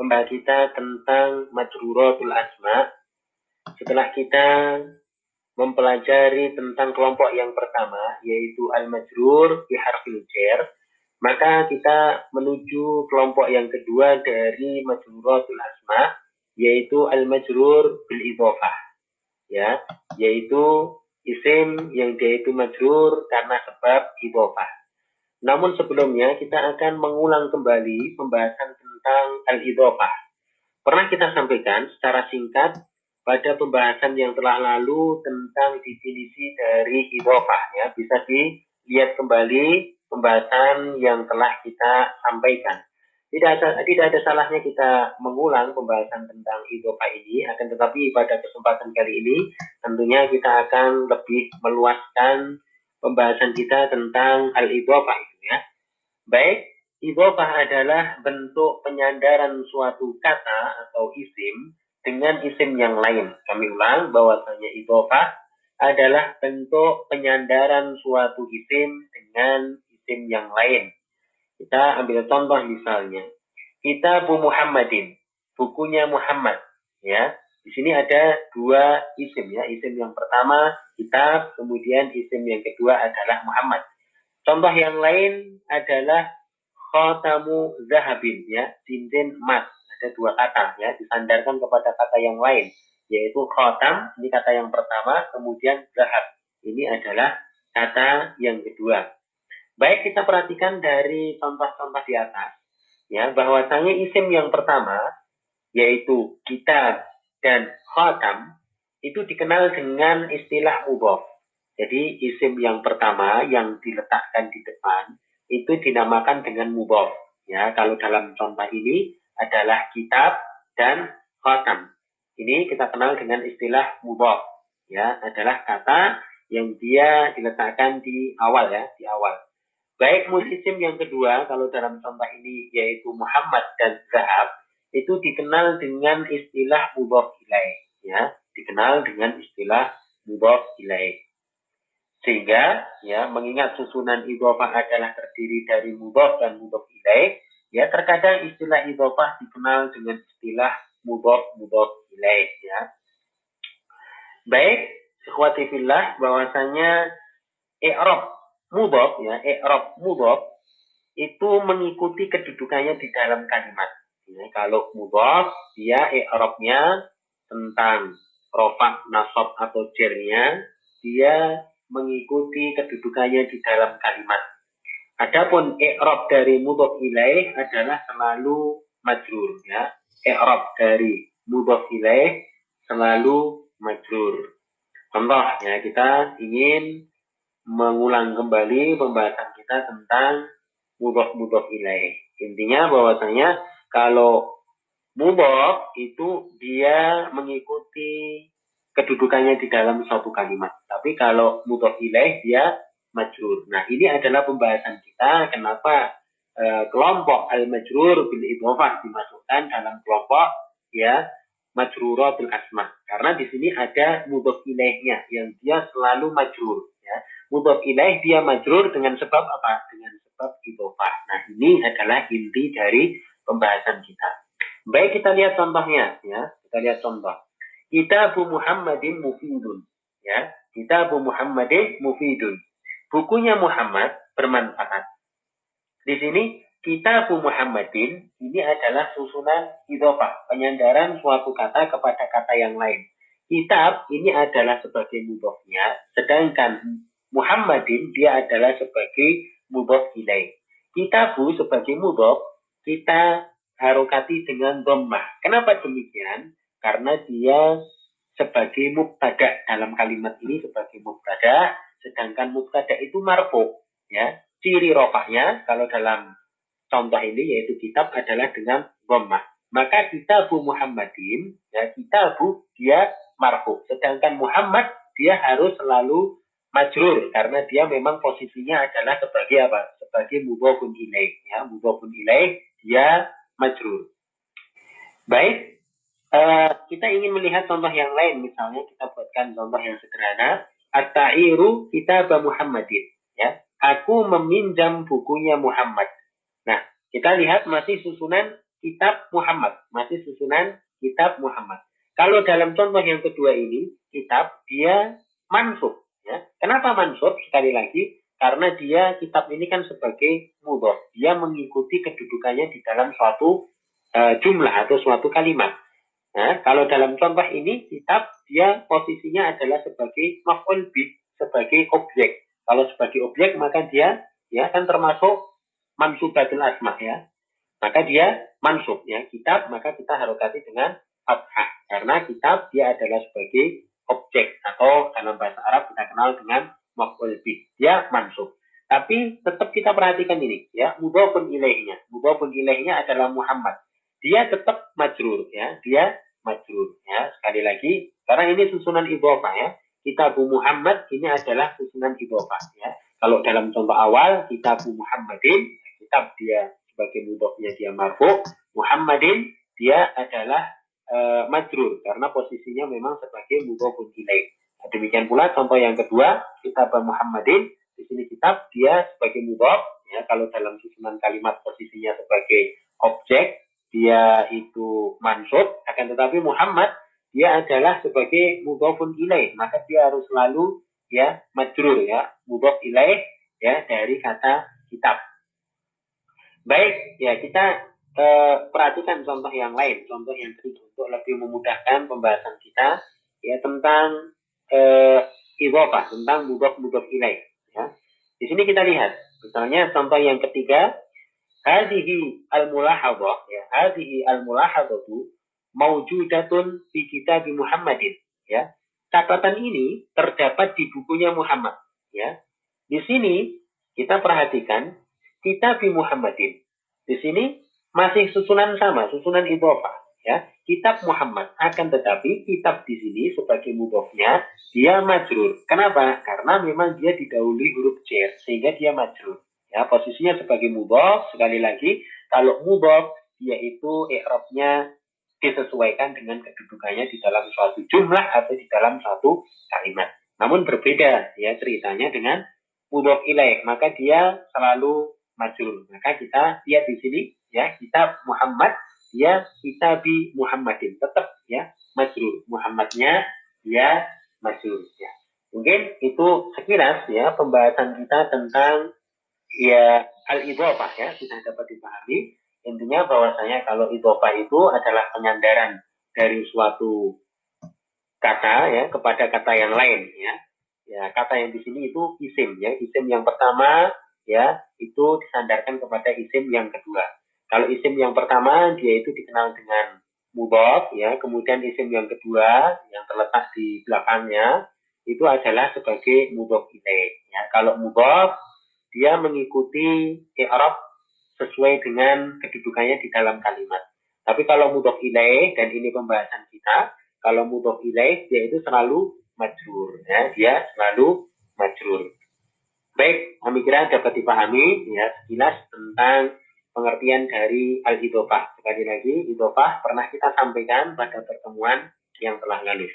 pembahasan kita tentang majruratul asma. Setelah kita mempelajari tentang kelompok yang pertama, yaitu al-majrur bi harfil jar, maka kita menuju kelompok yang kedua dari majruratul asma, yaitu al-majrur bil idhofah. Ya, yaitu isim yang dia itu majrur karena sebab idhofah. Namun sebelumnya kita akan mengulang kembali pembahasan tentang al-idhofah. Pernah kita sampaikan secara singkat pada pembahasan yang telah lalu tentang definisi dari idhofah ya. Bisa dilihat kembali pembahasan yang telah kita sampaikan. Tidak ada, tidak ada salahnya kita mengulang pembahasan tentang idhofah ini, akan tetapi pada kesempatan kali ini tentunya kita akan lebih meluaskan pembahasan kita tentang al-idhofah ya. Baik, idhofah adalah bentuk penyandaran suatu kata atau isim dengan isim yang lain. Kami ulang bahwasanya idhofah adalah bentuk penyandaran suatu isim dengan isim yang lain. Kita ambil contoh misalnya. Kita Bu Muhammadin, bukunya Muhammad, ya. Di sini ada dua isim ya. Isim yang pertama kitab, kemudian isim yang kedua adalah Muhammad. Contoh yang lain adalah khotamu zahabin ya, cincin emas. Ada dua kata ya, disandarkan kepada kata yang lain yaitu khotam, ini kata yang pertama, kemudian zahab. Ini adalah kata yang kedua. Baik kita perhatikan dari contoh-contoh di atas ya bahwasanya isim yang pertama yaitu kitab dan khotam itu dikenal dengan istilah mudhof. Jadi isim yang pertama yang diletakkan di depan itu dinamakan dengan mudhof. Ya, kalau dalam contoh ini adalah kitab dan khatam. Ini kita kenal dengan istilah mudhof. Ya, adalah kata yang dia diletakkan di awal ya, di awal. Baik musisim yang kedua, kalau dalam contoh ini yaitu Muhammad dan Zahab, itu dikenal dengan istilah mudhof ilaih. Ya, dikenal dengan istilah mudhof ilaih. Sehingga ya mengingat susunan idhofah adalah terdiri dari mudhof dan mudhof ilaih, ya terkadang istilah idhofah dikenal dengan istilah mudhof mudhof ilaih ya. Baik, ikhwati bahwasanya i'rab mudhof ya, i'rab mudhof itu mengikuti kedudukannya di dalam kalimat. Ya, kalau mudhof dia i'rabnya tentang rofa, nasab atau jernya dia mengikuti kedudukannya di dalam kalimat. Adapun i'rab dari mudhof ilaih adalah selalu majrur ya. I'rab dari mudhof ilaih selalu majrur. Contoh ya kita ingin mengulang kembali pembahasan kita tentang mudhof mudhof ilaih. Intinya bahwasanya kalau mudhof itu dia mengikuti kedudukannya di dalam suatu kalimat. Tapi kalau mudhof ilaih dia majrur. Nah, ini adalah pembahasan kita kenapa e, kelompok al-majrur bil idhofah dimasukkan dalam kelompok ya majruratul asma. Karena di sini ada mudhof ilaihnya yang dia selalu majrur ya. Mudhof ilaih dia majrur dengan sebab apa? Dengan sebab idhofah. Nah, ini adalah inti dari pembahasan kita. Baik kita lihat contohnya ya. Kita lihat contoh. Kitabu Muhammadin mufidun. Ya, Kitabu Muhammadin mufidun. Bukunya Muhammad bermanfaat. Di sini Kitabu Muhammadin ini adalah susunan idhofah, penyandaran suatu kata kepada kata yang lain. Kitab ini adalah sebagai mudhofnya, sedangkan Muhammadin dia adalah sebagai mudhof ilaih. Kitabu sebagai mudhof kita harokati dengan dhammah. Kenapa demikian? Karena dia sebagai mubtada dalam kalimat ini sebagai mubtada sedangkan mubtada itu marfu ya. Ciri rofahnya kalau dalam contoh ini yaitu kitab adalah dengan dhammah. Maka kitabu Muhammadin ya kitabu dia marfu. Sedangkan Muhammad dia harus selalu majrur karena dia memang posisinya adalah sebagai apa? Sebagai mudhofun ilaih ya. Mudhofun ilaih dia majrur. Baik Uh, kita ingin melihat contoh yang lain, misalnya kita buatkan contoh yang sederhana. At-ta'iru kitab Muhammadin. Ya, aku meminjam bukunya Muhammad. Nah, kita lihat masih susunan kitab Muhammad, masih susunan kitab Muhammad. Kalau dalam contoh yang kedua ini, kitab dia mansub. Ya. Kenapa mansub? Sekali lagi, karena dia kitab ini kan sebagai mudhof. Dia mengikuti kedudukannya di dalam suatu uh, jumlah atau suatu kalimat. Nah, kalau dalam contoh ini, kitab dia posisinya adalah sebagai maf'ul bih, sebagai objek. Kalau sebagai objek, maka dia ya kan termasuk mansubatul asma ya. Maka dia mansub ya. Kitab maka kita harokati dengan fathah karena kitab dia adalah sebagai objek atau dalam bahasa Arab kita kenal dengan maf'ul bih. Dia mansub. Tapi tetap kita perhatikan ini ya, mudhafun ilaihnya. Mudhafun ilaihnya adalah Muhammad. Dia tetap majrur ya, dia majrur ya. Sekali lagi, karena ini susunan idhofah ya. Kitabu Muhammad ini adalah susunan idhofah ya. Kalau dalam contoh awal kitabu Muhammadin, kitab dia sebagai mudhafnya dia marfu, Muhammadin dia adalah uh, majrur karena posisinya memang sebagai mudhafun ilaih. Nah, demikian pula contoh yang kedua, kitab Muhammadin di sini kitab dia sebagai mudhaf ya kalau dalam susunan kalimat posisinya sebagai objek dia itu mansub akan tetapi Muhammad dia adalah sebagai mudhafun ilaih maka dia harus selalu ya majrur ya mudhaf ilaih ya dari kata kitab. Baik, ya kita eh, perhatikan contoh yang lain, contoh yang ketiga untuk lebih memudahkan pembahasan kita ya tentang eh, idhofah, tentang mudhof-mudhof ilaih. Ya. Di sini kita lihat, misalnya contoh yang ketiga, hadhihi al-mulahadhah, ya, hadhihi al-mulahadhatu maujudatun fi kitab Muhammadin, ya. Catatan ini terdapat di bukunya Muhammad, ya. Di sini kita perhatikan kitab Muhammadin. Di sini masih susunan sama, susunan idhofah. Ya, kitab Muhammad akan tetapi kitab di sini sebagai mudhofnya dia majrur. Kenapa? Karena memang dia didahului huruf cer sehingga dia majrur. Ya, posisinya sebagai mudhof sekali lagi kalau mudhof dia itu i'rabnya disesuaikan dengan kedudukannya di dalam suatu jumlah atau di dalam suatu kalimat. Namun berbeda ya ceritanya dengan mudhof ilaih, maka dia selalu majrur. Maka kita lihat di sini ya kitab Muhammad ya kitabi Muhammadin tetap ya majrur Muhammadnya ya majrur ya mungkin itu sekilas ya pembahasan kita tentang ya al idhofah ya sudah dapat dipahami. Intinya bahwasanya kalau idhofah itu adalah penyandaran dari suatu kata ya kepada kata yang lain ya. Ya kata yang di sini itu isim ya. Isim yang pertama ya itu disandarkan kepada isim yang kedua. Kalau isim yang pertama dia itu dikenal dengan mudhof ya, kemudian isim yang kedua yang terletak di belakangnya itu adalah sebagai mudhof ilaih ya. Kalau mudhof dia mengikuti i'rab sesuai dengan kedudukannya di dalam kalimat. Tapi kalau mudhof ilaih dan ini pembahasan kita, kalau mudhof ilaih dia itu selalu majrur ya, dia selalu majrur. Baik, kami kira dapat dipahami ya sekilas tentang pengertian dari al-idofah. Sekali lagi, idofah pernah kita sampaikan pada pertemuan yang telah lalu.